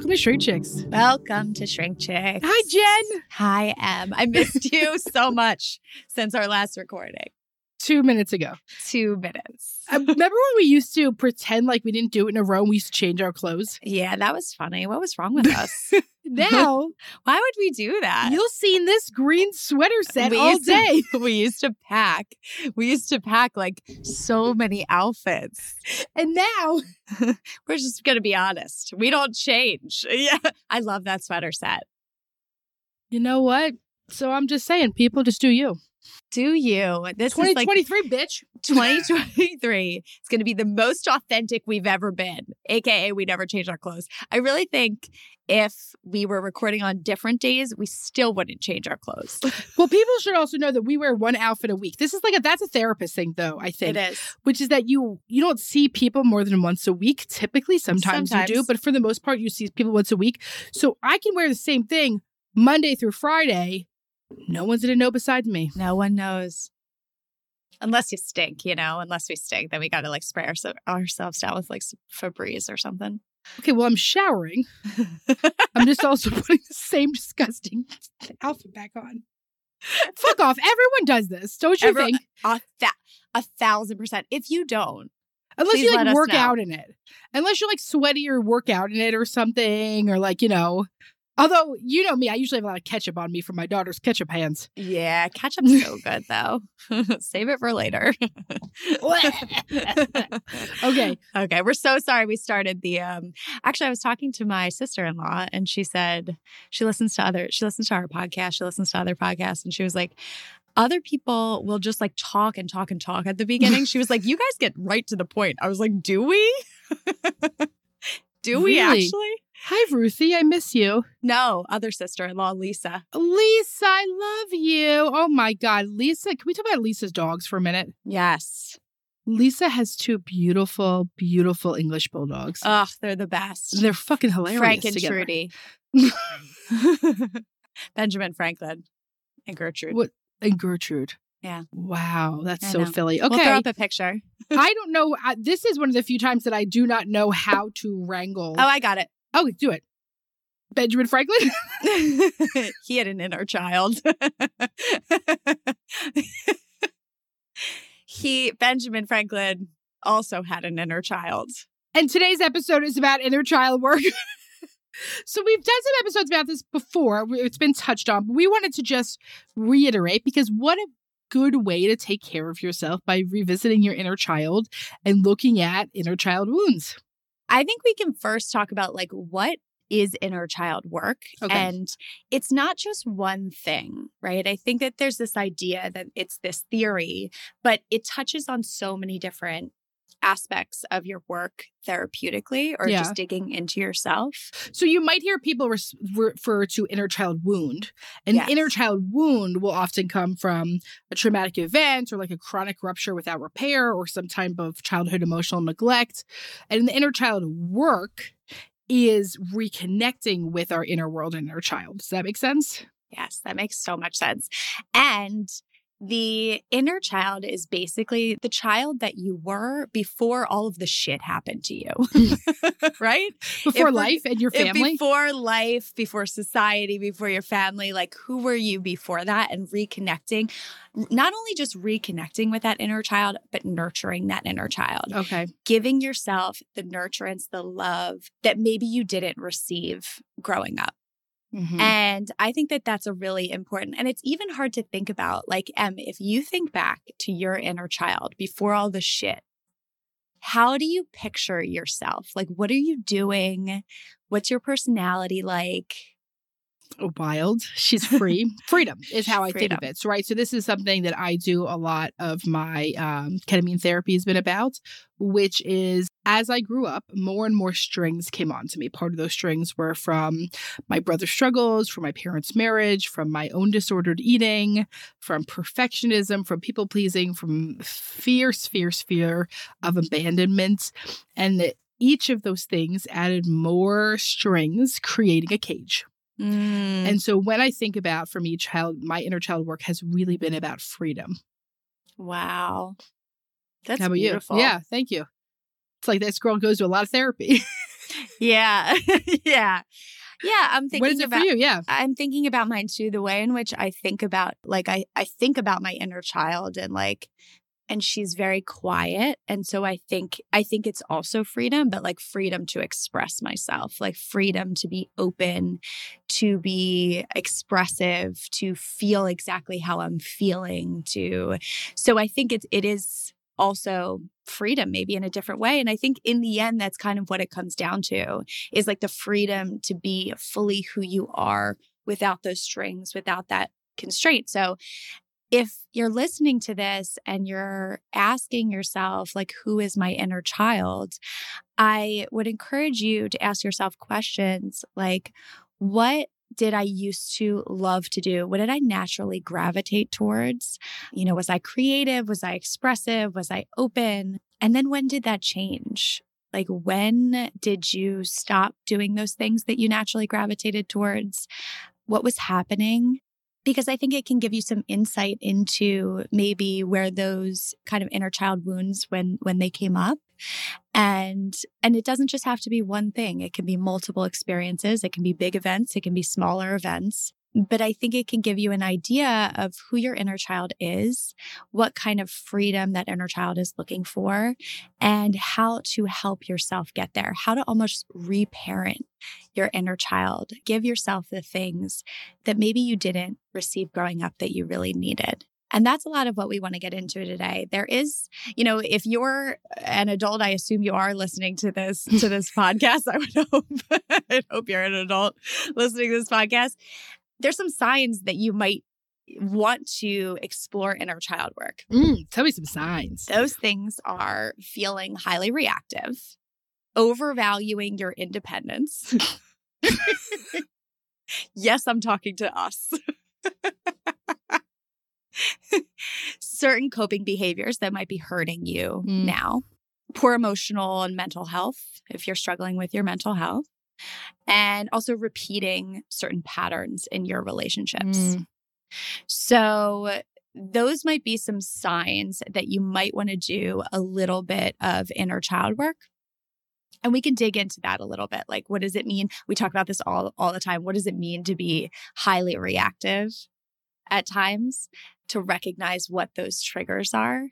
Welcome to Shrink Chicks. Welcome to Shrink Chicks. Hi, Jen. Hi, Em. I missed you so much since our last recording. Two minutes ago. Two minutes. Remember when we used to pretend like we didn't do it in a row and we used to change our clothes? Yeah, that was funny. What was wrong with us? Now, Why would we do that? you'll see in this green sweater set We all used to- day. we used to pack. We used to pack like so many outfits. And now, We're just going to be honest. We don't change. Yeah. I love that sweater set. you know what? So I'm just saying, people just do you. Do you? This is like 2023, bitch. 2023 is going to be the most authentic we've ever been, aka we never changed our clothes. I really think if we were recording on different days, we still wouldn't change our clothes. Well, people should also know that we wear one outfit a week. This is like a that's a therapist thing, though. I think, is. which is that you you don't see people more than once a week. Typically, sometimes, you do, but for the most part, you see people once a week. So I can wear the same thing Monday through Friday. No one's gonna know besides me. No one knows. Unless you stink, you know, unless we stink, then we got to like spray ourse- ourselves down with like Febreze or something. Okay, well, I'm showering. I'm just also putting the same disgusting outfit back on. Fuck off. Everyone does this, don't you Every- think? A, th- a thousand percent. If you don't, Unless please you like work know. out in it. Unless you're like sweaty or work out in it or something, or like, you know. Although, you know me, I usually have a lot of ketchup on me from my daughter's ketchup hands. yeah, ketchup's so good though. Save it for later. Okay. Okay. We're so sorry we started the um actually I was talking to my sister-in-law and she said she listens to other she listens to our podcast, she listens to other podcasts and she was like other people will just like talk and talk and talk at the beginning. She was like, "You guys get right to the point." I was like, "Do we?" Do we Really? actually? Hi, Ruthie. I miss you. No, other sister-in-law, Lisa. Lisa, I love you. Oh my God. Lisa, can we talk about Lisa's dogs for a minute? Yes. Lisa has two beautiful, beautiful English bulldogs. Ugh, they're the best. They're fucking hilarious. Frank and together. Trudy. Benjamin Franklin and Gertrude. What- And Gertrude. Yeah. Wow. That's I so know. Philly. We'll throw Okay. up a picture. I don't know. I, this is one of the few times that I do not know how to wrangle. Oh, I got it. Oh, do it. Benjamin Franklin? he had an inner child. he, Benjamin Franklin, also had an inner child. and today's episode is about inner child work. so we've done some episodes about this before. It's been touched on, but we wanted to just reiterate because what a good way to take care of yourself by revisiting your inner child and looking at inner child wounds. I think we can first talk about like what is inner child work. Okay. And it's not just one thing, right? I think that there's this idea that it's this theory, but it touches on so many different aspects of your work therapeutically or Yeah. just digging into yourself. So you might hear people res- refer to inner child wound. An Yes. inner child wound will often come from a traumatic event or like a chronic rupture without repair or some type of childhood emotional neglect. And the inner child work is reconnecting with our inner world and inner child. Does that make sense? Yes, that makes so much sense. And the inner child is basically the child that you were before all of the shit happened to you. Mm. right? Before If life and your family? Before life, before society, before your family, like who were you before that? And reconnecting, not only just reconnecting with that inner child, but nurturing that inner child, okay. giving yourself the nurturance, the love that maybe you didn't receive growing up. Mhm. And I think that that's a really important, and it's even hard to think about. Like, Em, if you think back to your inner child before all the shit, how do you picture yourself? Like, what are you doing? What's your personality like? Wild. She's free. Freedom is how I think of it. So, right. So this is something that I do a lot of my um, ketamine therapy has been about, which is as I grew up, more and more strings came onto me. Part of those strings were from my brother's struggles, from my parents' marriage, from my own disordered eating, from perfectionism, from people pleasing, from fierce, fierce fear of abandonment. And that each of those things added more strings, creating a cage. Mm. And so when I think about for me, child, my inner child work has really been about freedom. wow. That's How about beautiful. you? Yeah, thank you. It's like this girl goes to a lot of therapy. Yeah. yeah. Yeah. I'm thinking what is it about for you? Yeah. I'm thinking about mine too, the way in which I think about like I, I think about my inner child and like and she's very quiet. And so I think I think it's also freedom, but like freedom to express myself, like freedom to be open, to be expressive, to feel exactly how I'm feeling, to so I think it's it is also freedom maybe in a different way and i think in the end that's kind of what it comes down to is like the freedom to be fully who you are without those strings without that constraint so if you're listening to this and you're asking yourself like who is my inner child i would encourage you to ask yourself questions like what did I used to love to do? What did I naturally gravitate towards? You know, was I creative? Was I expressive? Was I open? And then when did that change? Like, when did you stop doing those things that you naturally gravitated towards? What was happening? Because I think it can give you some insight into maybe where those kind of inner child wounds when when they came up. And and it doesn't just have to be one thing. It can be multiple experiences. It can be big events. It can be smaller events but i think it can give you an idea of who your inner child is what kind of freedom that inner child is looking for and how to help yourself get there how to almost reparent your inner child give yourself the things that maybe you didn't receive growing up that you really needed and that's a lot of what we want to get into today. There is, you know, if you're an adult, I assume you are listening to this to this podcast. I would hope. I hope you're an adult listening to this podcast. There's some signs that you might want to explore inner child work. Mm, tell me some signs. Those things are feeling highly reactive, overvaluing your independence. yes, I'm talking to us. certain coping behaviors that might be hurting you Mm. now, poor emotional and mental health, if you're struggling with your mental health, and also repeating certain patterns in your relationships. Mm. So, those might be some signs that you might want to do a little bit of inner child work. And we can dig into that a little bit. Like, what does it mean? We talk about this all, all the time. What does it mean to be highly reactive at times? To recognize what those triggers are.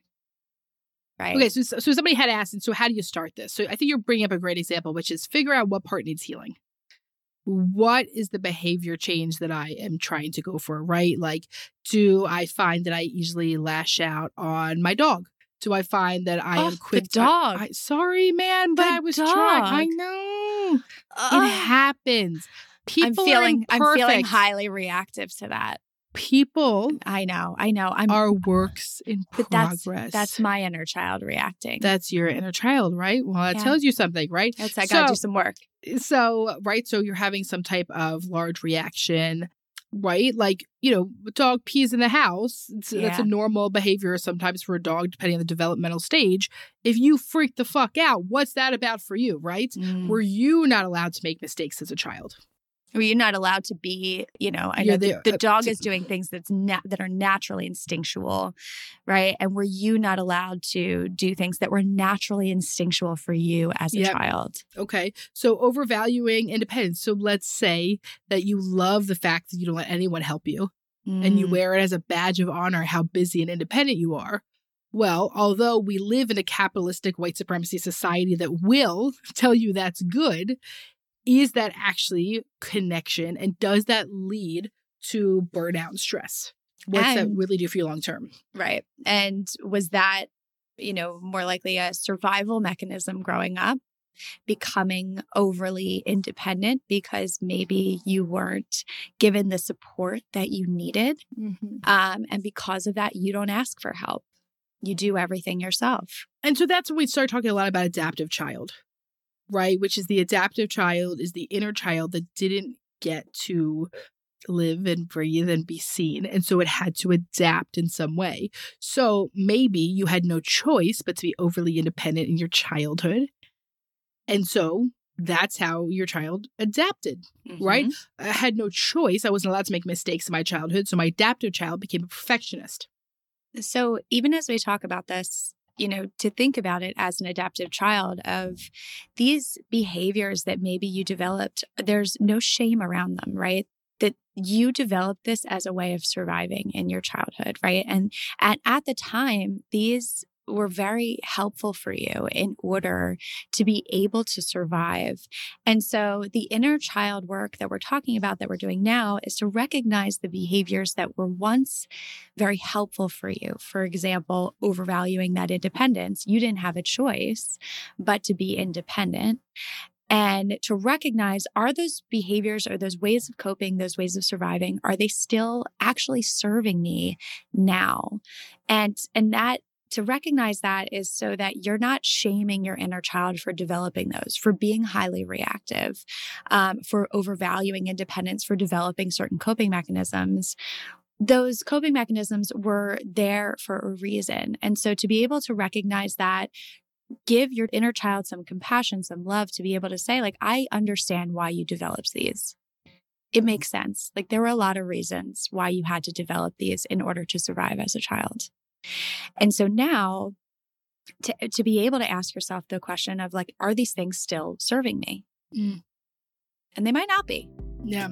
Right. Okay, so so somebody had asked, and so how do you start this? So I think you're bringing up a great example, which is figure out what part needs healing. What is the behavior change that I am trying to go for? Right? Like, do I find that I easily lash out on my dog? Do I find that I Oh, am the quick? dog. I, I- sorry, man, but The I was trying. I dog. know it happens. People I'm feeling are I'm feeling highly reactive to that. People I know. I know. I'm are works in but that's progress. that's my inner child reacting. that's your inner child, right? Well, that Yeah. tells you something, right? That's I gotta So- do some work. so right so you're having some type of large reaction right like you know dog pees in the house it's, that's a normal behavior sometimes for a dog depending on the developmental stage if you freak the fuck out what's that about for you right Mm. were you not allowed to make mistakes as a child Were you not allowed to be, you know, I You're know the, the- dog to- is doing things that's na- that are naturally instinctual, right? And were you not allowed to do things that were naturally instinctual for you as a Yep. child? okay so overvaluing independence so let's say that you love the fact that you don't let anyone help you and you Mm. wear it as a badge of honor how busy and independent you are. Well, although we live in a capitalistic white supremacy society that will tell you that's good, is that actually connection and does that lead to burnout and stress? What's that really do for you long term? Right. And was that, you know, more likely a survival mechanism growing up? becoming overly independent because maybe you weren't given the support that you needed. Mm-hmm. Um, and because of that, you don't ask for help. You do everything yourself. And so that's when we start talking a lot about adaptive child, right? Which is the adaptive child is the inner child that didn't get to live and breathe and be seen. And so it had to adapt in some way. So maybe you had no choice but to be overly independent in your childhood. And so that's how your child adapted, right? Mm-hmm. I had no choice. I wasn't allowed to make mistakes in my childhood. So my adaptive child became a perfectionist. So even as we talk about this, you know, to think about it as an adaptive child of these behaviors that maybe you developed, there's no shame around them, right? That you developed this as a way of surviving in your childhood, right? And at, at the time, these were very helpful for you in order to be able to survive. And so the inner child work that we're talking about that we're doing now is to recognize the behaviors that were once very helpful for you. For example, overvaluing that independence. You didn't have a choice but to be independent and to recognize are those behaviors or those ways of coping, those ways of surviving, are they still actually serving me now? And, and that to recognize that is so that you're not shaming your inner child for developing those, for being highly reactive, um, for overvaluing independence, for developing certain coping mechanisms. Those coping mechanisms were there for a reason. And so to be able to recognize that, give your inner child some compassion, some love to be able to say, like, I understand why you developed these. It makes sense. Like, there were a lot of reasons why you had to develop these in order to survive as a child. And so now to, to be able to ask yourself the question of like, are these things still serving me? Mm. And they might not be. Yeah.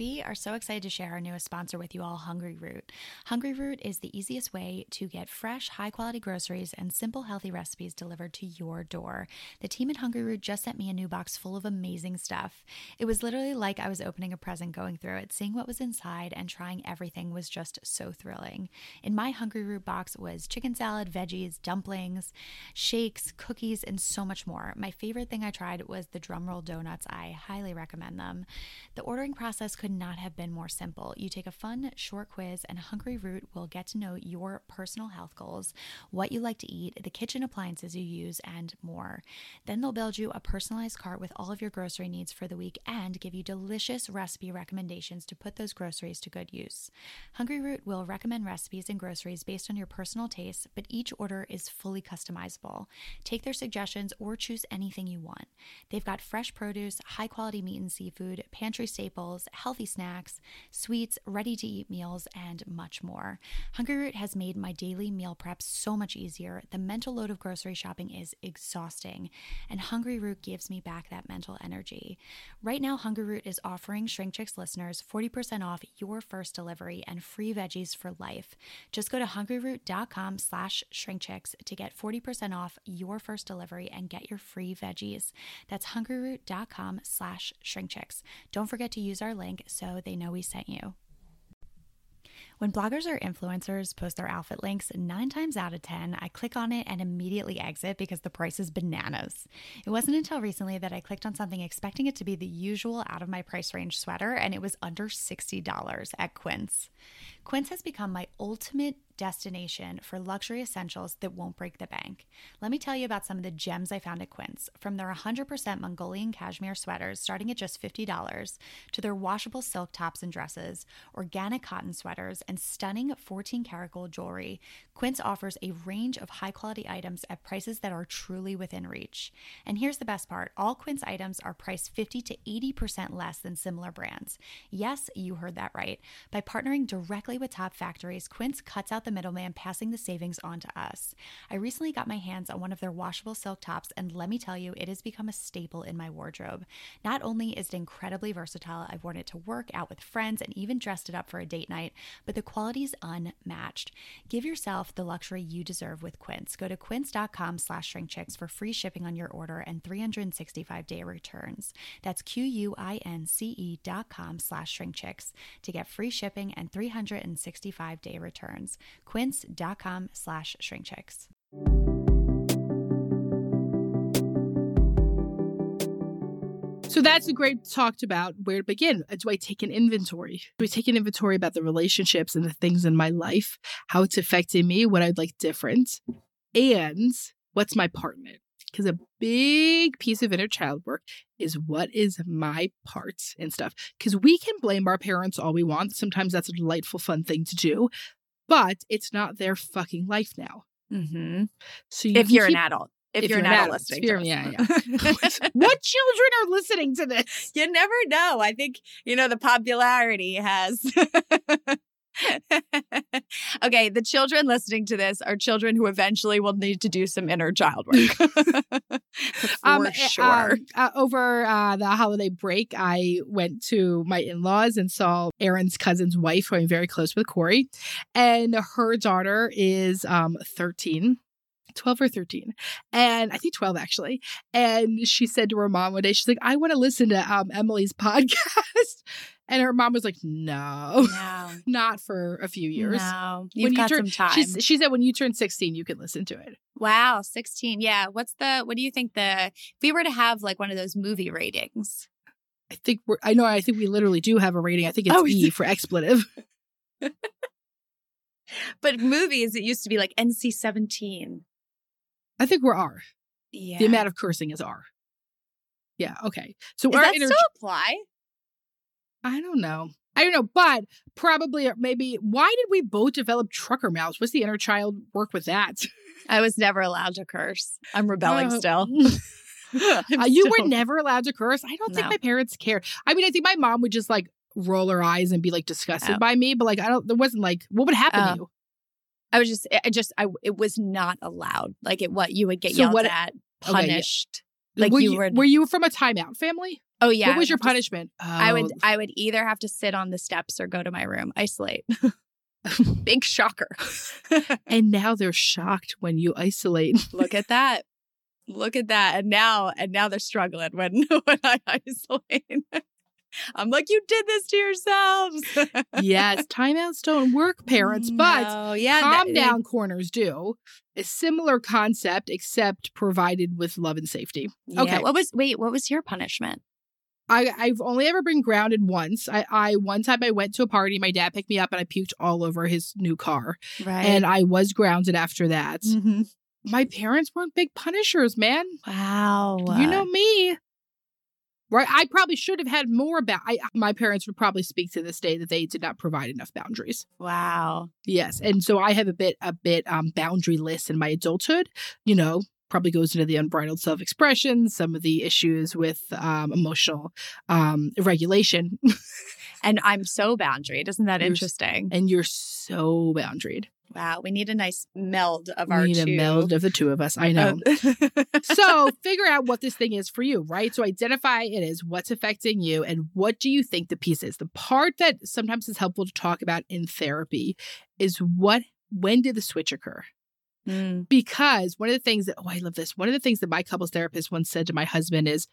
We are so excited to share our newest sponsor with you all, Hungry Root. Hungry Root is the easiest way to get fresh, high quality groceries and simple, healthy recipes delivered to your door. The team at Hungry Root just sent me a new box full of amazing stuff. It was literally like I was opening a present going through it. Seeing what was inside and trying everything was just so thrilling. In my Hungry Root box was chicken salad, veggies, dumplings, shakes, cookies, and so much more. My favorite thing I tried was the drumroll donuts. I highly recommend them. The ordering process could not have been more simple. You take a fun, short quiz, and Hungry Root will get to know your personal health goals, what you like to eat, the kitchen appliances you use, and more. Then they'll build you a personalized cart with all of your grocery needs for the week and give you delicious recipe recommendations to put those groceries to good use. Hungry Root will recommend recipes and groceries based on your personal tastes, but each order is fully customizable. Take their suggestions or choose anything you want. They've got fresh produce, high quality meat and seafood, pantry staples, healthy snacks, sweets, ready to eat meals, and much more. Hungry Root has made my daily meal prep so much easier. The mental load of grocery shopping is exhausting, and Hungry Root gives me back that mental energy. Right now, Hungry Root is offering Shrink Chicks listeners 40% off your first delivery and free veggies for life. Just go to hungryroot.com slash shrinkchicks to get 40% off your first delivery and get your free veggies. That's hungryroot.com slash shrinkchicks. Don't forget to use our link so they know we sent you. When bloggers or influencers post their outfit links, nine times out of 10, I click on it and immediately exit because the price is bananas. It wasn't until recently that I clicked on something expecting it to be the usual out of my price range sweater, and it was under $60 at Quince. Quince has become my ultimate destination for luxury essentials that won't break the bank. Let me tell you about some of the gems I found at Quince. From their 100% Mongolian cashmere sweaters starting at just $50 to their washable silk tops and dresses, organic cotton sweaters, and stunning 14 karat gold jewelry, Quince offers a range of high quality items at prices that are truly within reach. And here's the best part all Quince items are priced 50 to 80% less than similar brands. Yes, you heard that right. By partnering directly with top factories, Quince cuts out the middleman, passing the savings on to us. I recently got my hands on one of their washable silk tops, and let me tell you, it has become a staple in my wardrobe. Not only is it incredibly versatile, I've worn it to work, out with friends, and even dressed it up for a date night, but the quality is unmatched. Give yourself the luxury you deserve with Quince. Go to quince.com slash shrinkchicks for free shipping on your order and 365 day returns. That's Q-U-I-N-C-E dot com slash shrinkchicks to get free shipping and 365 day returns. Quince.com slash shrinkchicks. So that's a great talked about where to begin. Uh, do I take an inventory? Do I take an inventory about the relationships and the things in my life, how it's affecting me, what I'd like different, and what's my part in it? Because a big piece of inner child work is what is my part and stuff. Because we can blame our parents all we want. Sometimes that's a delightful, fun thing to do, but it's not their fucking life now. Mm-hmm. So you If you're keep- an adult. If, if you're, you're an adult adult, listening. to you're- what children are listening to this? you never know. I think, you know, the popularity has. okay, the children listening to this are children who eventually will need to do some inner child work. For Um, uh, sure. um, uh, over uh, the holiday break, I went to my in laws and saw Aaron's cousin's wife, who I'm very close with, Corey. And her daughter is um, 13. 12 or 13 and i think 12 actually and she said to her mom one day she's like i want to listen to um, Emmalee's podcast and her mom was like no no, not for a few years no, When you've you got turn- some time. She said when you turn 16 you can listen to it Wow, 16. Yeah. What's the, what do you think the, if we were to have like one of those movie ratings? I think we're. I know. I think we literally do have a rating. I think it's Oh, E for expletive. But movies, it used to be like NC 17. I think we're R. Yeah. The amount of cursing is R. Yeah. Okay. So Does our that inner. still apply? I don't know. I don't know, but probably uh, maybe. Why did we both develop trucker mouths? What's the inner child work with that? I was never allowed to curse. I'm rebelling Uh, still. Uh, you were never allowed to curse. I don't think my parents cared. I mean, I think my mom would just like roll her eyes and be like disgusted Oh. by me, but like I don't. There wasn't like what would happen Oh. to you. I was just, I just, I, it was not allowed. Like it, what you would get So yelled what- at, Okay, yeah. punished. Like were you you were- were you from a timeout family? Oh yeah. what was your to- punishment? I would, Oh, I would either have to sit on the steps or go to my room, isolate. Big shocker. and now they're shocked when you isolate. Look at that. Look at that. And now, and now they're struggling when when I isolate. I'm like, you did this to yourselves. yes, timeouts don't work, parents, but No, yeah, calm that- down corners do. A similar concept, except provided with love and safety. Yeah. Okay. What was wait? What was your punishment? I, I've only ever been grounded once. I, I one time I went to a party, my dad picked me up and I puked all over his new car. Right. And I was grounded after that. Mhm. My parents weren't big punishers, man. wow. You know me. Right. I probably should have had more about I my parents would probably speak to this day that they did not provide enough boundaries. Wow. Yes. And so I have a bit a bit um boundaryless in my adulthood, you know, probably goes into the unbridled self-expression, some of the issues with um emotional um regulation. And I'm so boundaried. Isn't that You're interesting? and you're so boundaried. Wow. We need a nice meld of We our need two. a meld of the two of us. I know. so figure out what this thing is for you, right? So identify it is what's affecting you and what do you think the piece is. The part that sometimes is helpful to talk about in therapy is what when did the switch occur? Mm. Because one of the things that oh I love this. One of the things that my couples therapist once said to my husband is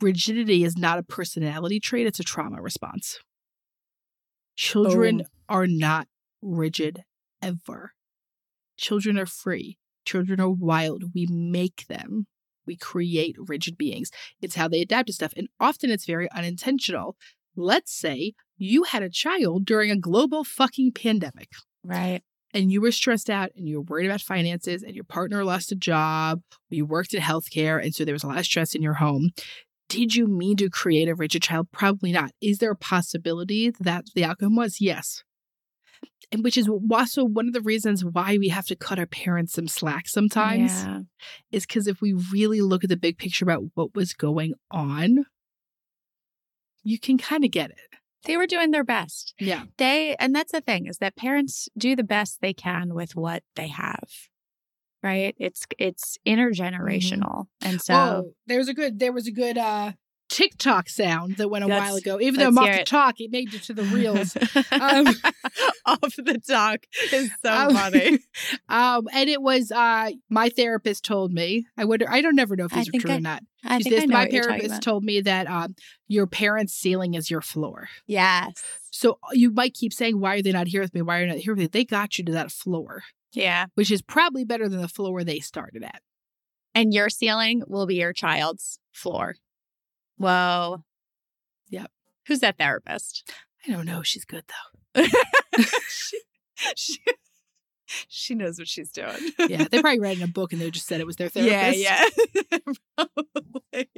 rigidity is not a personality trait, it's a trauma response. Children Oh. are not rigid ever. Children are free. Children are wild. We make them. We create rigid beings. It's how they adapt to stuff. And often it's very unintentional. Let's say you had a child during a global fucking pandemic Right. And you were stressed out and you were worried about finances and your partner lost a job, or you worked in healthcare, and so there was a lot of stress in your home. Did you mean to create a rigid child? Probably not. Is there a possibility that the outcome was? Yes. And which is also one of the reasons why we have to cut our parents some slack sometimes Yeah. is because if we really look at the big picture about what was going on, you can kind of get it. They were doing their best. Yeah. They, and that's the thing is that parents do the best they can with what they have. Right. It's, it's intergenerational. And so, oh, there's a good there was a good uh TikTok sound that went a Let's- while ago. Even though I'm off the it. talk, it made it to the reels. Um, Off the talk is so Um, funny. um, and it was uh, my therapist told me. I wonder. I don't never know if these are true I- or not. I She think I know my therapist told me that um, your parents' ceiling is your floor. Yes. So you might keep saying, "Why are they not here with me? Why are they not here with me?" They got you to that floor, Yeah. which is probably better than the floor they started at. And your ceiling will be your child's floor. Whoa. Yep. Who's that therapist? I don't know. She's good though. she, she, she knows what she's doing. Yeah, they probably read in a book and they just said it was their Yeah, therapist. yeah. Probably.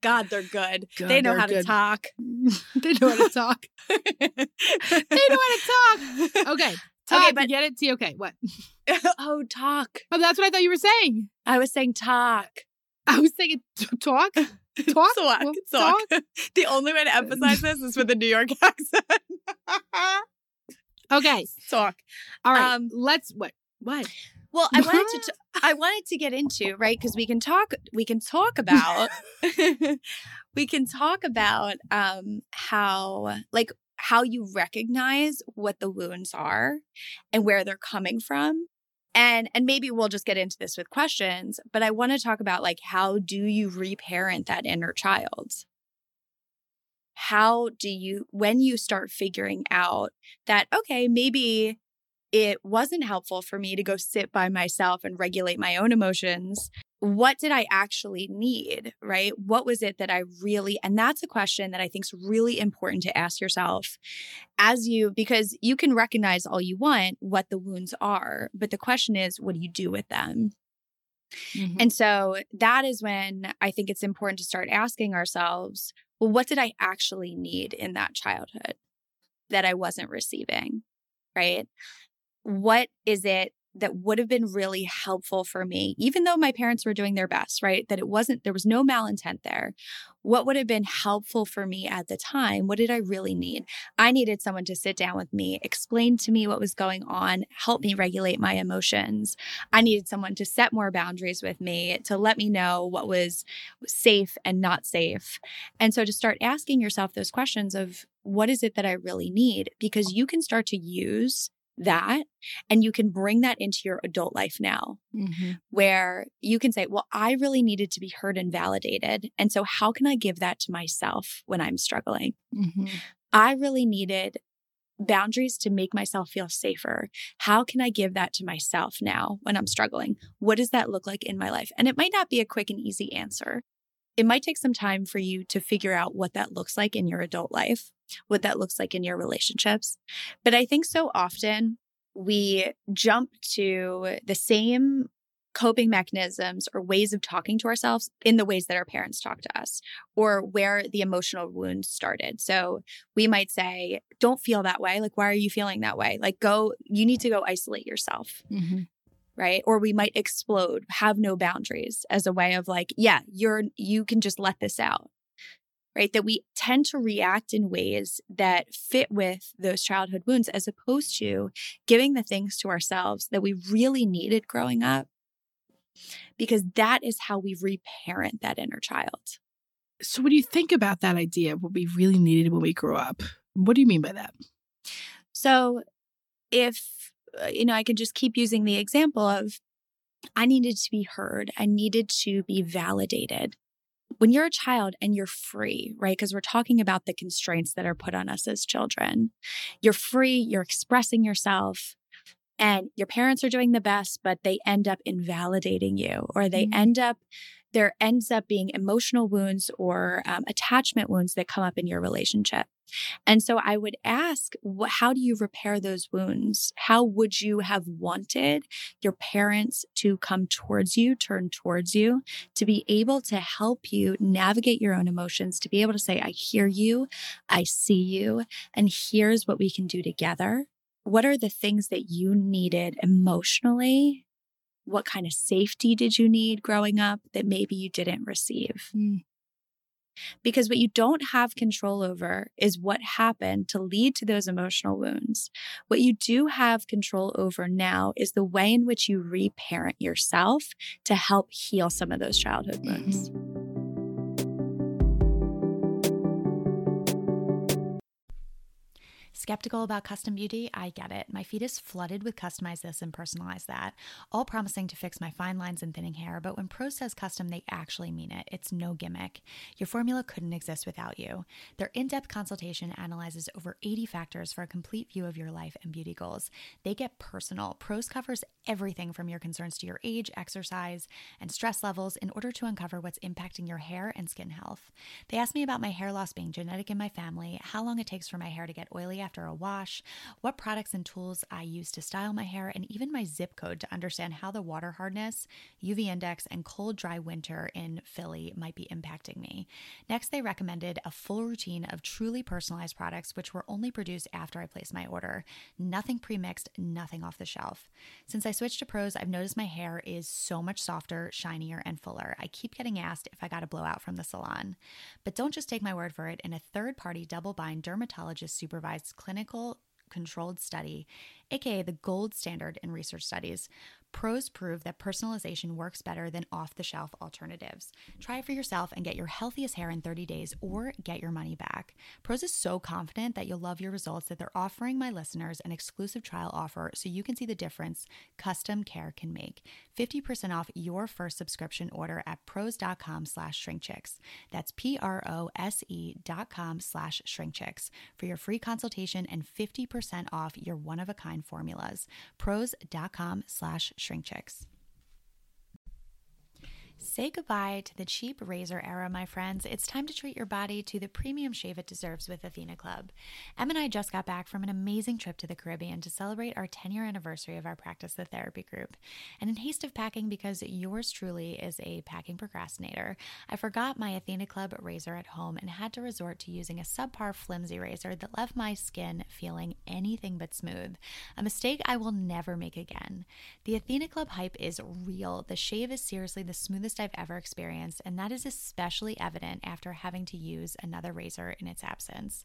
God, they're good. God, they know how good. to talk. they know how to talk. they know how to talk. Okay, talk. Okay, but get it? T. Okay, what? oh, talk. Oh, that's what I thought you were saying. I was saying talk. I was saying talk. Talk. Talk. Well, talk. The only way to emphasize this is with a New York accent. Okay. talk. All right. Um, let's what? What? Well, I wanted to t- I wanted to get into, right? Because we can talk we can talk about we can talk about um how like how you recognize what the wounds are and where they're coming from. And and maybe we'll just get into this with questions, but I want to talk about like how do you reparent that inner child? How do you when you start figuring out that okay, maybe it wasn't helpful for me to go sit by myself and regulate my own emotions. What did I actually need? Right? What was it that I really, and that's a question that I think is really important to ask yourself as you, because you can recognize all you want what the wounds are, but the question is, what do you do with them? Mhm. And so that is when I think it's important to start asking ourselves, well, what did I actually need in that childhood that I wasn't receiving? Right? What is it that would have been really helpful for me, even though my parents were doing their best, right? That it wasn't, there was no malintent there. What would have been helpful for me at the time? What did I really need? I needed someone to sit down with me, explain to me what was going on, help me regulate my emotions. I needed someone to set more boundaries with me, to let me know what was safe and not safe. And so to start asking yourself those questions of what is it that I really need? Because you can start to use that and you can bring that into your adult life now Mhm. where you can say, Well, I really needed to be heard and validated. And so, how can I give that to myself when I'm struggling? Mhm. I really needed boundaries to make myself feel safer. How can I give that to myself now when I'm struggling? What does that look like in my life? And it might not be a quick and easy answer. It might take some time for you to figure out what that looks like in your adult life, what that looks like in your relationships. But I think so often we jump to the same coping mechanisms or ways of talking to ourselves in the ways that our parents talk to us or where the emotional wounds started. So we might say, don't feel that way. Like, why are you feeling that way? Like, go, you need to go isolate yourself. Mhm. Right. Or we might explode, have no boundaries as a way of like, yeah, you're, you can just let this out. Right. That we tend to react in ways that fit with those childhood wounds as opposed to giving the things to ourselves that we really needed growing up. Because that is how we reparent that inner child. So when you think about that idea of what we really needed when we grew up, what do you mean by that? So if, uh, you know, I could just keep using the example of I needed to be heard, I needed to be validated. When you're a child and you're free, right? Because we're talking about the constraints that are put on us as children. You're free, you're expressing yourself, and your parents are doing the best, but they end up invalidating you, or they Mhm. end up, there ends up being emotional wounds or um, attachment wounds that come up in your relationship. And so I would ask, how do you repair those wounds? How would you have wanted your parents to come towards you, turn towards you, to be able to help you navigate your own emotions, to be able to say, I hear you, I see you, and here's what we can do together? What are the things that you needed emotionally? What kind of safety did you need growing up that maybe you didn't receive? Mm. Because what you don't have control over is what happened to lead to those emotional wounds. What you do have control over now is the way in which you reparent yourself to help heal some of those childhood wounds. Skeptical about custom beauty? I get it. My feed is flooded with customize this and personalize that, all promising to fix my fine lines and thinning hair. But when Prose says custom, they actually mean it. It's no gimmick. Your formula couldn't exist without you. Their in depth consultation analyzes over 80 factors for a complete view of your life and beauty goals. They get personal. Prose covers everything from your concerns to your age, exercise, and stress levels in order to uncover what's impacting your hair and skin health. They asked me about my hair loss being genetic in my family, how long it takes for my hair to get oily after a wash, what products and tools I use to style my hair, and even my zip code to understand how the water hardness, UV index, and cold, dry winter in Philly might be impacting me. Next, they recommended a full routine of truly personalized products, which were only produced after I placed my order. Nothing pre mixed, nothing off the shelf. Since I switched to Prose, I've noticed my hair is so much softer, shinier, and fuller. I keep getting asked if I got a blowout from the salon. But don't just take my word for it. In a third party double blind dermatologist supervised clinical controlled study, aka the gold standard in research studies, Prose prove that personalization works better than off the shelf alternatives. Try it for yourself and get your healthiest hair in 30 days or get your money back. Prose is so confident that you'll love your results that they're offering my listeners an exclusive trial offer so you can see the difference custom care can make. 50% off your first subscription order at prose.com slash shrinkchicks. That's P-R-O-S-E dot com slash shrinkchicks for your free consultation and 50% off your one-of-a-kind formulas. Prose.com slash shrinkchicks. Say goodbye to the cheap razor era, my friends. It's time to treat your body to the premium shave it deserves with Athena Club. Em and I just got back from an amazing trip to the Caribbean to celebrate our 10 year anniversary of our Practice the Therapy group. And in haste of packing, because yours truly is a packing procrastinator, I forgot my Athena Club razor at home and had to resort to using a subpar flimsy razor that left my skin feeling anything but smooth. A mistake I will never make again. The Athena Club hype is real. The shave is seriously the smoothest I've ever experienced, and that is especially evident after having to use another razor in its absence.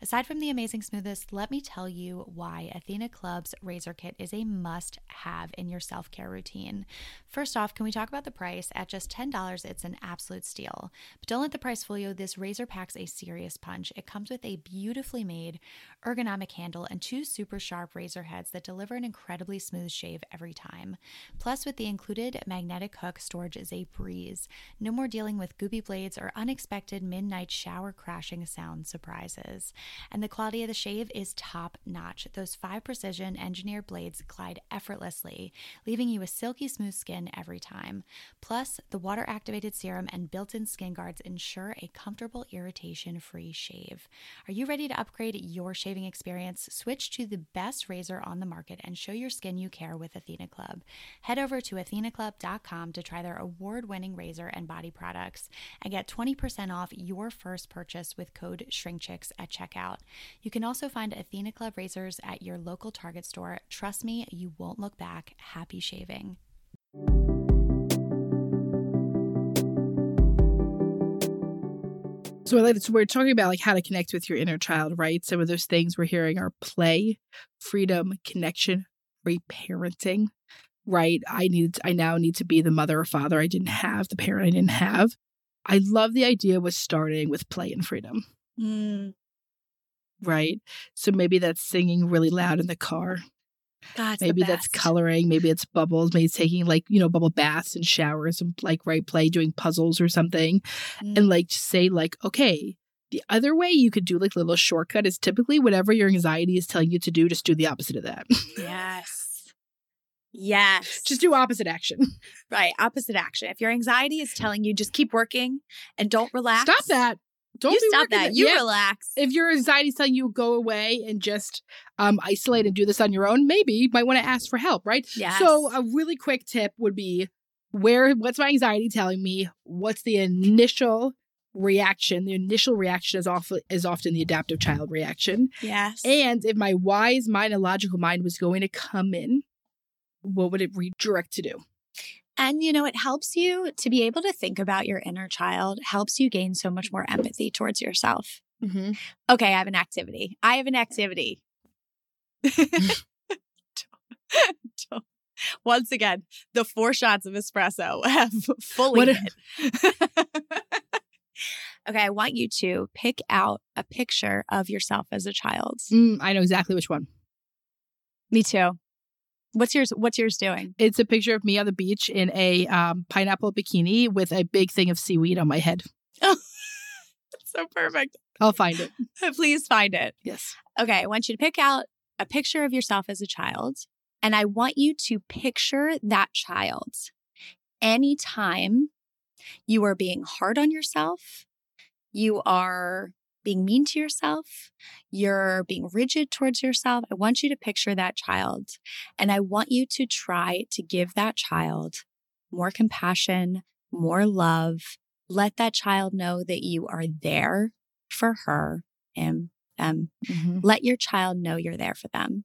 Aside from the amazing smoothness, let me tell you why Athena Club's razor kit is a must have in your self care routine. First off, can we talk about the price? At just $10, it's an absolute steal. But don't let the price fool you. This razor packs a serious punch. It comes with a beautifully made ergonomic handle and two super sharp razor heads that deliver an incredibly smooth shave every time. Plus, with the included magnetic hook, storage is a breeze. No more dealing with goopy blades or unexpected midnight shower crashing sound surprises. And the quality of the shave is top notch. Those five precision engineered blades glide effortlessly, leaving you with silky smooth skin every time. Plus, the water activated serum and built in skin guards ensure a comfortable, irritation free shave. Are you ready to upgrade your shaving experience? Switch to the best razor on the market and show your skin you care with Athena Club. Head over to athenaclub.com to try their award winning razor and body products and get 20% off your first purchase with code SHRINKCHICKS at checkout. You can also find Athena Club razors at your local Target store. Trust me, you won't look back. Happy shaving. So we're, like- so we're talking about like how to connect with your inner child, right? Some of those things we're hearing are play, freedom, connection, reparenting, right? I need I now need to be the mother or father I didn't have, the parent I didn't have. I love the idea was starting with play and freedom, Mm, right? So maybe that's singing really loud in the car. God, it's the maybe that's coloring, maybe it's bubbles, maybe it's taking like, you know, bubble baths and showers and like right play doing puzzles or something. Mm. and like say like okay the other way you could do like a little shortcut is typically whatever your anxiety is telling you to do just do the opposite of that yes. Yes. just do opposite action right. Opposite action. If your anxiety is telling you just keep working and don't relax. stop that don't you stop that. You Yeah. relax. if your anxiety is telling you go away and just um isolate and do this on your own maybe you might want to ask for help right yes. so a really quick tip would be where what's my anxiety telling me what's the initial reaction the initial reaction is often is often the adaptive child reaction yes. And if my wise mind and logical mind was going to come in, what would it redirect to do? And you know, it helps you to be able to think about your inner child, helps you gain so much more empathy towards yourself. Mm-hmm. Okay, I have an activity. I have an activity. Once again, the four shots of espresso have fully hit. Okay, I want you to pick out a picture of yourself as a child. Mm, I know exactly which one. Me too. What's yours? What's yours doing? It's a picture of me on the beach in a um, pineapple bikini with a big thing of seaweed on my head. so perfect. I'll find it. Please find it. Yes. Okay, I want you to pick out a picture of yourself as a child, and I want you to picture that child anytime you are being hard on yourself, you are being mean to yourself, you're being rigid towards yourself. I want you to picture that child, and I want you to try to give that child more compassion, more love. Let that child know that you are there for her, him, them. Mhm. Let your child know you're there for them.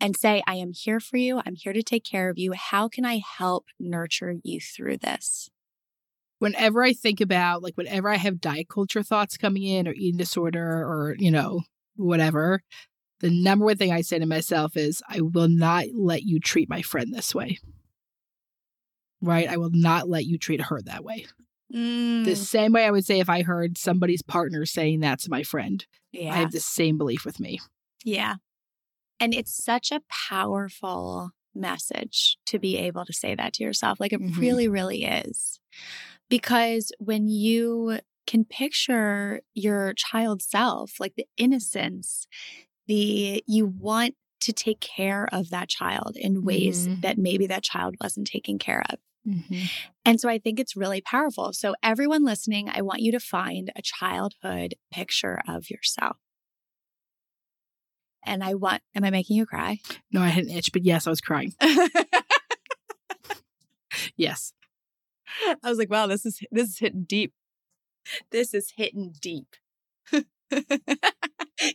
And say, I am here for you. I'm here to take care of you. How can I help nurture you through this? Whenever I think about, like, whenever I have diet culture thoughts coming in or eating disorder or, you know, whatever, the number one thing I say to myself is, I will not let you treat my friend this way. Right? I will not let you treat her that way. Mm. The same way I would say if I heard somebody's partner saying that to my friend. yeah. I have the same belief with me. yeah. And it's such a powerful message to be able to say that to yourself. Like it Mhm. really, really is. Because when you can picture your child self, like the innocence, the you want to take care of that child in ways Mhm. that maybe that child wasn't taken care of. Mm-hmm. And so I think it's really powerful. So, everyone listening, I want you to find a childhood picture of yourself. And I want, am I making you cry? No, I had an itch, but yes, I was crying. Yes. I was like, wow, this is this is hitting deep. This is hitting deep.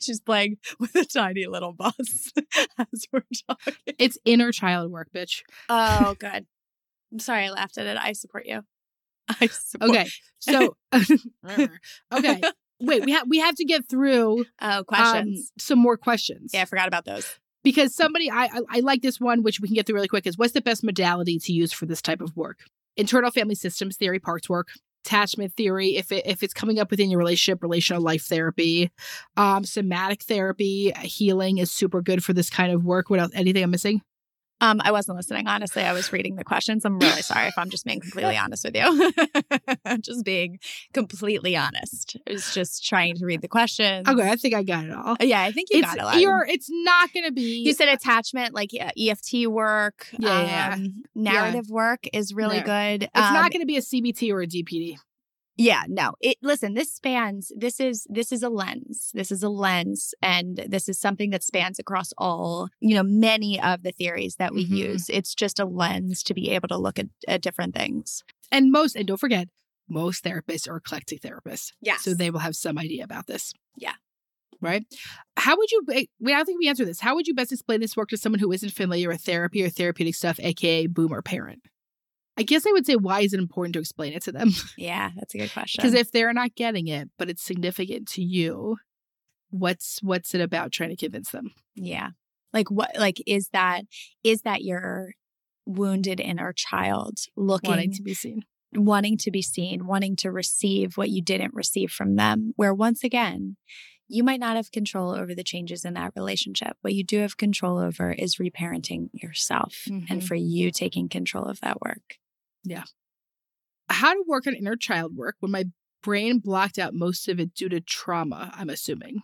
She's playing with a tiny little bus as we're talking. It's inner child work, bitch. Oh, good. I'm sorry I laughed at it. I support you. I support. Okay. So okay. Wait, we have we have to get through Oh, um, questions. some more questions. yeah, I forgot about those. Because somebody I, I I like this one, which we can get through really quick, is what's the best modality to use for this type of work? Internal family systems theory, parts work, attachment theory, if it if it's coming up within your relationship, relational life therapy, um, somatic therapy, healing is super good for this kind of work. What else? Anything I'm missing? Um, I wasn't listening. Honestly, I was reading the questions. I'm really sorry if I'm just being completely honest with you. just being completely honest. I was just trying to read the questions. Okay, I think I got it all. Yeah, I think you it's got it. Len. you're it's not gonna be You said attachment, like uh, EFT work, Yeah, yeah. um, narrative work is really No. good. it's Um, not gonna be a CBT or a DBT. Yeah, no. It listen, this spans this is this is a lens. This is a lens and this is something that spans across all, you know, many of the theories that we Mhm. use. It's just a lens to be able to look at, at different things. And most and don't forget, most therapists are eclectic therapists. Yes. So they will have some idea about this. Yeah. Right? How would you wait, I think we answered this. How would you best explain this work to someone who isn't familiar with therapy or therapeutic stuff, aka boomer parent? I guess I would say why is it important to explain it to them? Yeah, that's a good question. Because if they're not getting it, but it's significant to you, what's what's it about trying to convince them? yeah. Like what like is that is that your wounded inner child looking Wanting to be seen. wanting to be seen, wanting to receive what you didn't receive from them. Where once again, you might not have control over the changes in that relationship. What you do have control over is reparenting yourself and Mhm. for you taking control of that work. How to work on inner child work when my brain blocked out most of it due to trauma, I'm assuming.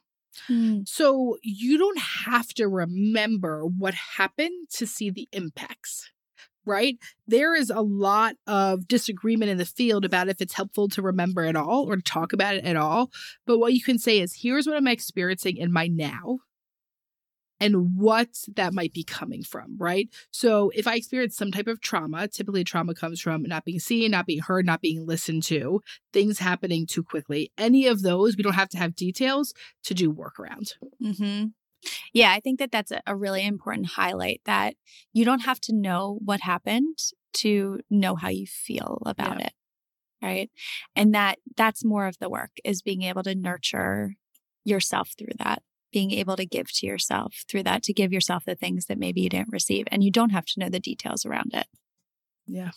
Mm. So you don't have to remember what happened to see the impacts, right? There is a lot of disagreement in the field about if it's helpful to remember at all or to talk about it at all. But what you can say is here's what I'm experiencing in my now and what that might be coming from, right? So if I experience some type of trauma, typically trauma comes from not being seen, not being heard, not being listened to, things happening too quickly. Any of those, we don't have to have details to do work around. Mm-hmm. Yeah, I think that that's a, a really important highlight that you don't have to know what happened to know how you feel about Yeah. it. Right. And that that's more of the work is being able to nurture yourself through that, being able to give to yourself through that, to give yourself the things that maybe you didn't receive. And you don't have to know the details around it. Yeah.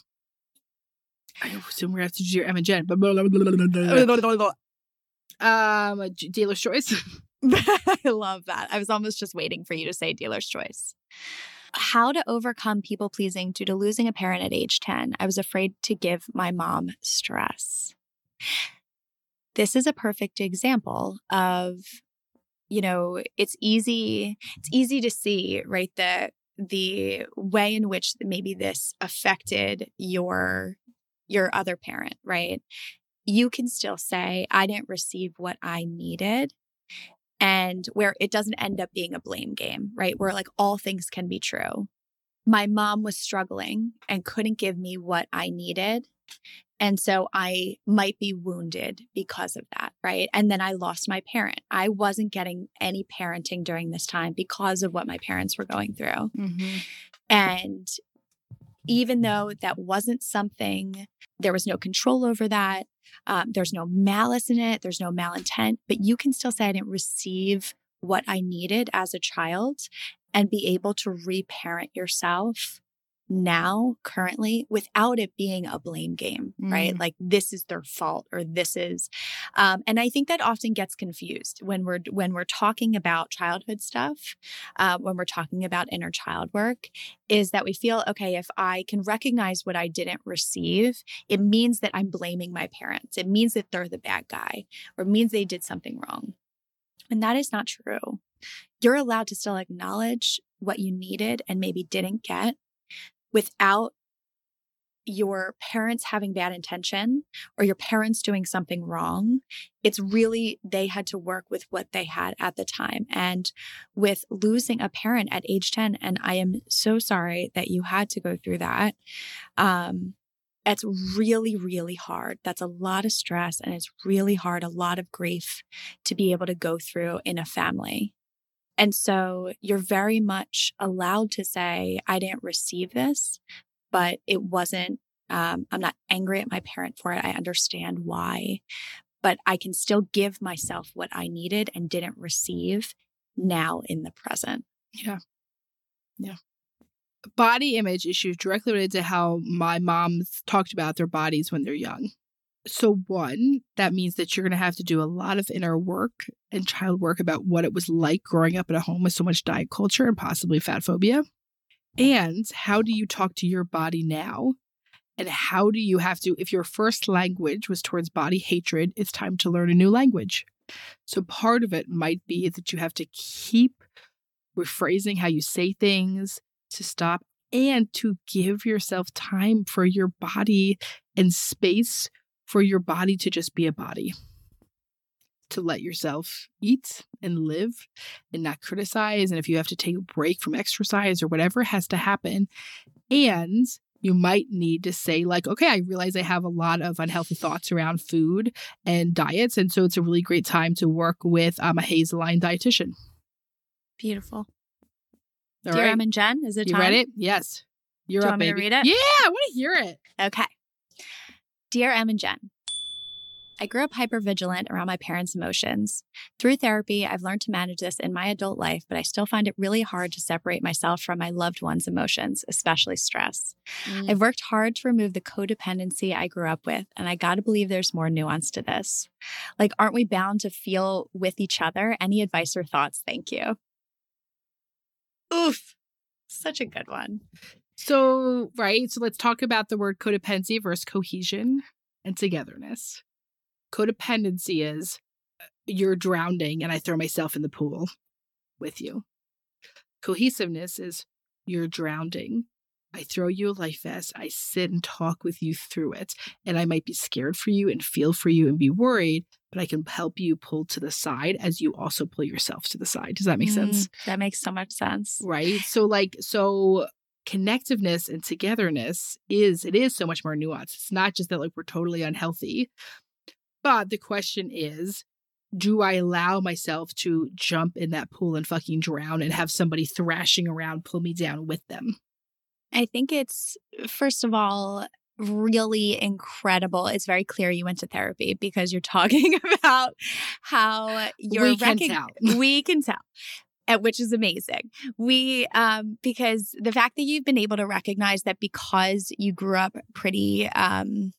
I assume we're going to do your Emma Jen. Um, dealer's choice. I love that. I was almost just waiting for you to say dealer's choice. How to overcome people pleasing due to losing a parent at age 10. I was afraid to give my mom stress. This is a perfect example of you know, it's easy it's easy to see, right, the the way in which maybe this affected your your other parent, right? You can still say I didn't receive what I needed and where it doesn't end up being a blame game, right? Where like all things can be true. My mom was struggling and couldn't give me what I needed. And so I might be wounded because of that, right? And then I lost my parent. I wasn't getting any parenting during this time because of what my parents were going through. Mm-hmm. And even though that wasn't something, there was no control over that, um, there's no malice in it, there's no malintent, but you can still say, I didn't receive what I needed as a child and be able to reparent yourself now currently without it being a blame game right? Mm. like this is their fault or this is um, and i think that often gets confused when we're when we're talking about childhood stuff uh, when we're talking about inner child work is that we feel okay if i can recognize what i didn't receive it means that i'm blaming my parents. It means that they're the bad guy or it means they did something wrong. And that is not true. You're allowed to still acknowledge what you needed and maybe didn't get without your parents having bad intention or your parents doing something wrong. It's really, they had to work with what they had at the time. And with losing a parent at age 10, and I am so sorry that you had to go through that. Um, it's really, really hard. That's a lot of stress and it's really hard, a lot of grief to be able to go through in a family. And so you're very much allowed to say, I didn't receive this, but it wasn't, um, I'm not angry at my parent for it. I understand why, but I can still give myself what I needed and didn't receive now in the present. Yeah. Yeah. Body image issues directly related to how my moms talked about their bodies when they're young. So, one, that means that you're going to have to do a lot of inner work and child work about what it was like growing up in a home with so much diet culture and possibly fat phobia. And how do you talk to your body now? And how do you have to, if your first language was towards body hatred, it's time to learn a new language. So, part of it might be that you have to keep rephrasing how you say things, to stop and to give yourself time for your body and space for your body to just be a body. To let yourself eat and live and not criticize. And if you have to take a break from exercise or whatever has to happen. And you might need to say, like, okay, I realize I have a lot of unhealthy thoughts around food and diets. And so it's a really great time to work with um, a HAES-aligned dietitian. Beautiful. All Dear right? Em and Jen, is it You time? read it? Yes. You're Do you up, want me to baby. read it? Yeah, I want to hear it. Okay. Dear Em and Jen, I grew up hypervigilant around my parents' emotions. Through therapy, I've learned to manage this in my adult life, but I still find it really hard to separate myself from my loved ones' emotions, especially stress. Mm. I've worked hard to remove the codependency I grew up with, and I gotta believe there's more nuance to this. Like, aren't we bound to feel with each other? Any advice or thoughts? Thank you. Oof. Such a good one. So, right. So let's talk about the word codependency versus cohesion and togetherness. Codependency is uh, you're drowning and I throw myself in the pool with you. Cohesiveness is you're drowning. I throw you a life vest. I sit and talk with you through it. And I might be scared for you and feel for you and be worried, but I can help you pull to the side as you also pull yourself to the side. Does that make sense? Mm, that makes so much sense. right so like so connectiveness and togetherness is it is so much more nuanced it's not just that like we're totally unhealthy but the question is do i allow myself to jump in that pool and fucking drown and have somebody thrashing around pull me down with them I think it's, first of all, really incredible. It's very clear you went to therapy because you're talking about how you're We can recog- tell. we can tell. Which is amazing. We, um, because the fact that you've been able to recognize that because you grew up pretty, um,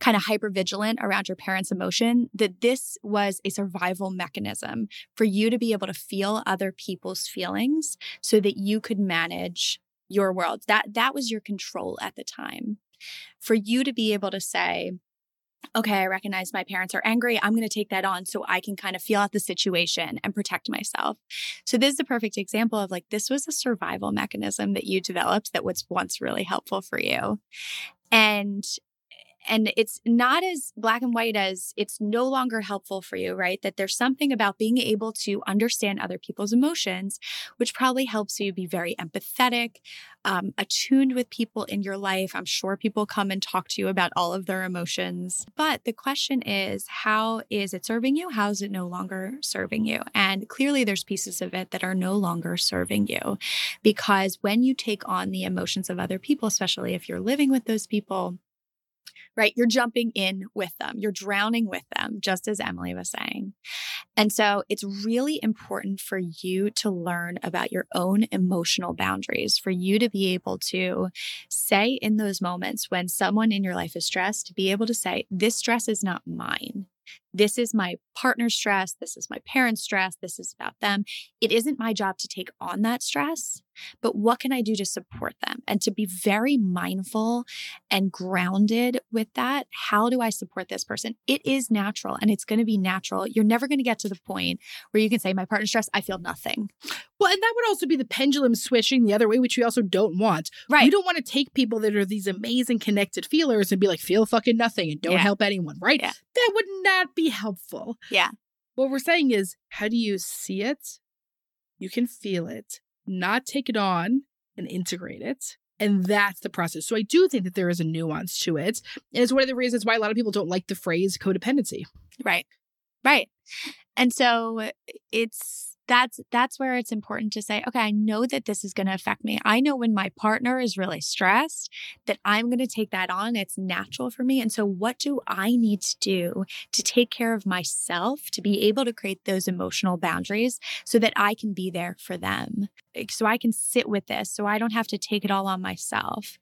kind of hyper vigilant around your parents' emotion, that this was a survival mechanism for you to be able to feel other people's feelings so that you could manage your world. That that was your control at the time. For you to be able to say, okay, I recognize my parents are angry. I'm going to take that on so I can kind of feel out the situation and protect myself. So, this is a perfect example of like, this was a survival mechanism that you developed that was once really helpful for you. And and it's not as black and white as it's no longer helpful for you, right? That there's something about being able to understand other people's emotions, which probably helps you be very empathetic, um, attuned with people in your life. I'm sure people come and talk to you about all of their emotions. But the question is, how is it serving you? How is it no longer serving you? And clearly, there's pieces of it that are no longer serving you because when you take on the emotions of other people, especially if you're living with those people, right? You're jumping in with them, you're drowning with them, just as Emmalee was saying. And so it's really important for you to learn about your own emotional boundaries, for you to be able to say in those moments when someone in your life is stressed, to be able to say, This stress is not mine. This is my partner's stress. This is my parents' stress. This is about them. It isn't my job to take on that stress, but what can I do to support them and to be very mindful and grounded with that? How do I support this person? It is natural and it's going to be natural. You're never going to get to the point where you can say, My partner's stress, I feel nothing. Well, and that would also be the pendulum switching the other way, which we also don't want. Right. You don't want to take people that are these amazing connected feelers and be like, feel fucking nothing and don't Yeah. help anyone, right? Yeah. That would not be helpful. Yeah. What we're saying is, how do you see it? You can feel it, not take it on and integrate it. And that's the process. So I do think that there is a nuance to it. And it's one of the reasons why a lot of people don't like the phrase codependency. Right. Right. And so it's that's that's where it's important to say, okay, I know that this is going to affect me. I know when my partner is really stressed that I'm going to take that on. It's natural for me. And so what do I need to do to take care of myself to be able to create those emotional boundaries so that I can be there for them? So I can sit with this so I don't have to take it all on myself.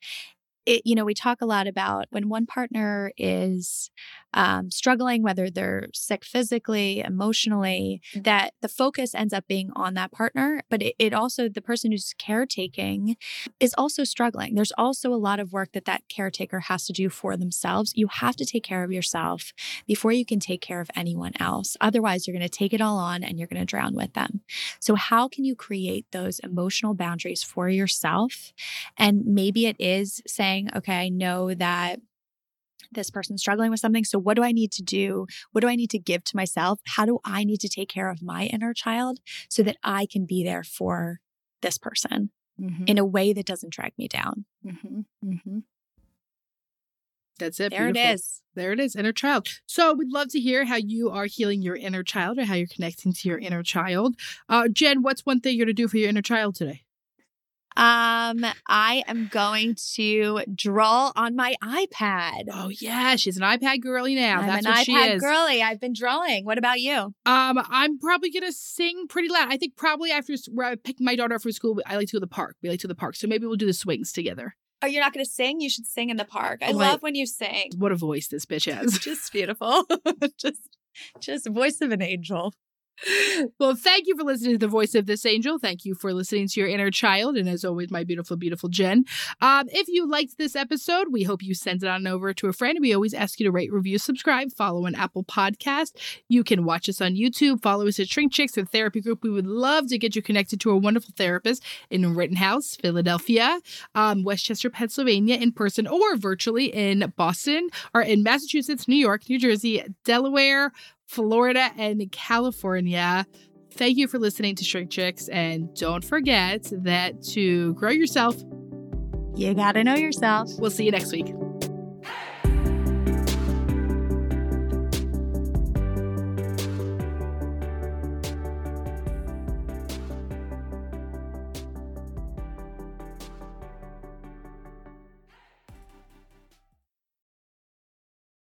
It, you know, we talk a lot about when one partner is um, struggling, whether they're sick physically, emotionally, that the focus ends up being on that partner. But it, it also, the person who's caretaking is also struggling. There's also a lot of work that that caretaker has to do for themselves. You have to take care of yourself before you can take care of anyone else. Otherwise, you're going to take it all on and you're going to drown with them. So, how can you create those emotional boundaries for yourself? And maybe it is saying, okay, I know that this person's struggling with something. So, what do I need to do? What do I need to give to myself? How do I need to take care of my inner child so that I can be there for this person in a way that doesn't drag me down? Mm-hmm. Mm-hmm. That's it. There it Beautiful. is. There it is, inner child. So we'd love to hear how you are healing your inner child or how you're connecting to your inner child. Uh, Jen, what's one thing you're going to do for your inner child today? Um, I am going to draw on my iPad. Oh yeah, she's an iPad girly now. I'm That's an what iPad she is. girly. I've been drawing. What about you? Um, I'm probably gonna sing pretty loud. I think probably after where I pick my daughter up from school, I like to go to the park. We like to go to the park, so maybe we'll do the swings together. Oh, you're not going to sing? You should sing in the park. I Oh, love when you sing. What a voice this bitch has. just beautiful. just, just voice of an angel. Well, thank you for listening to the voice of this angel. Thank you for listening to your inner child, and as always, my beautiful, beautiful Jen. Um, if you liked this episode, we hope you send it on over to a friend. We always ask you to rate, review, subscribe, follow on Apple Podcast. You can watch us on YouTube, follow us at Shrink Chicks, the therapy group. We would love to get you connected to a wonderful therapist in Rittenhouse, Philadelphia, um, West Chester, Pennsylvania, in person or virtually in Boston or in Massachusetts, New York, New Jersey, Delaware, Florida, and California. Thank you for listening to Shrink Chicks. And don't forget that to grow yourself, You got to know yourself. we'll see you next week.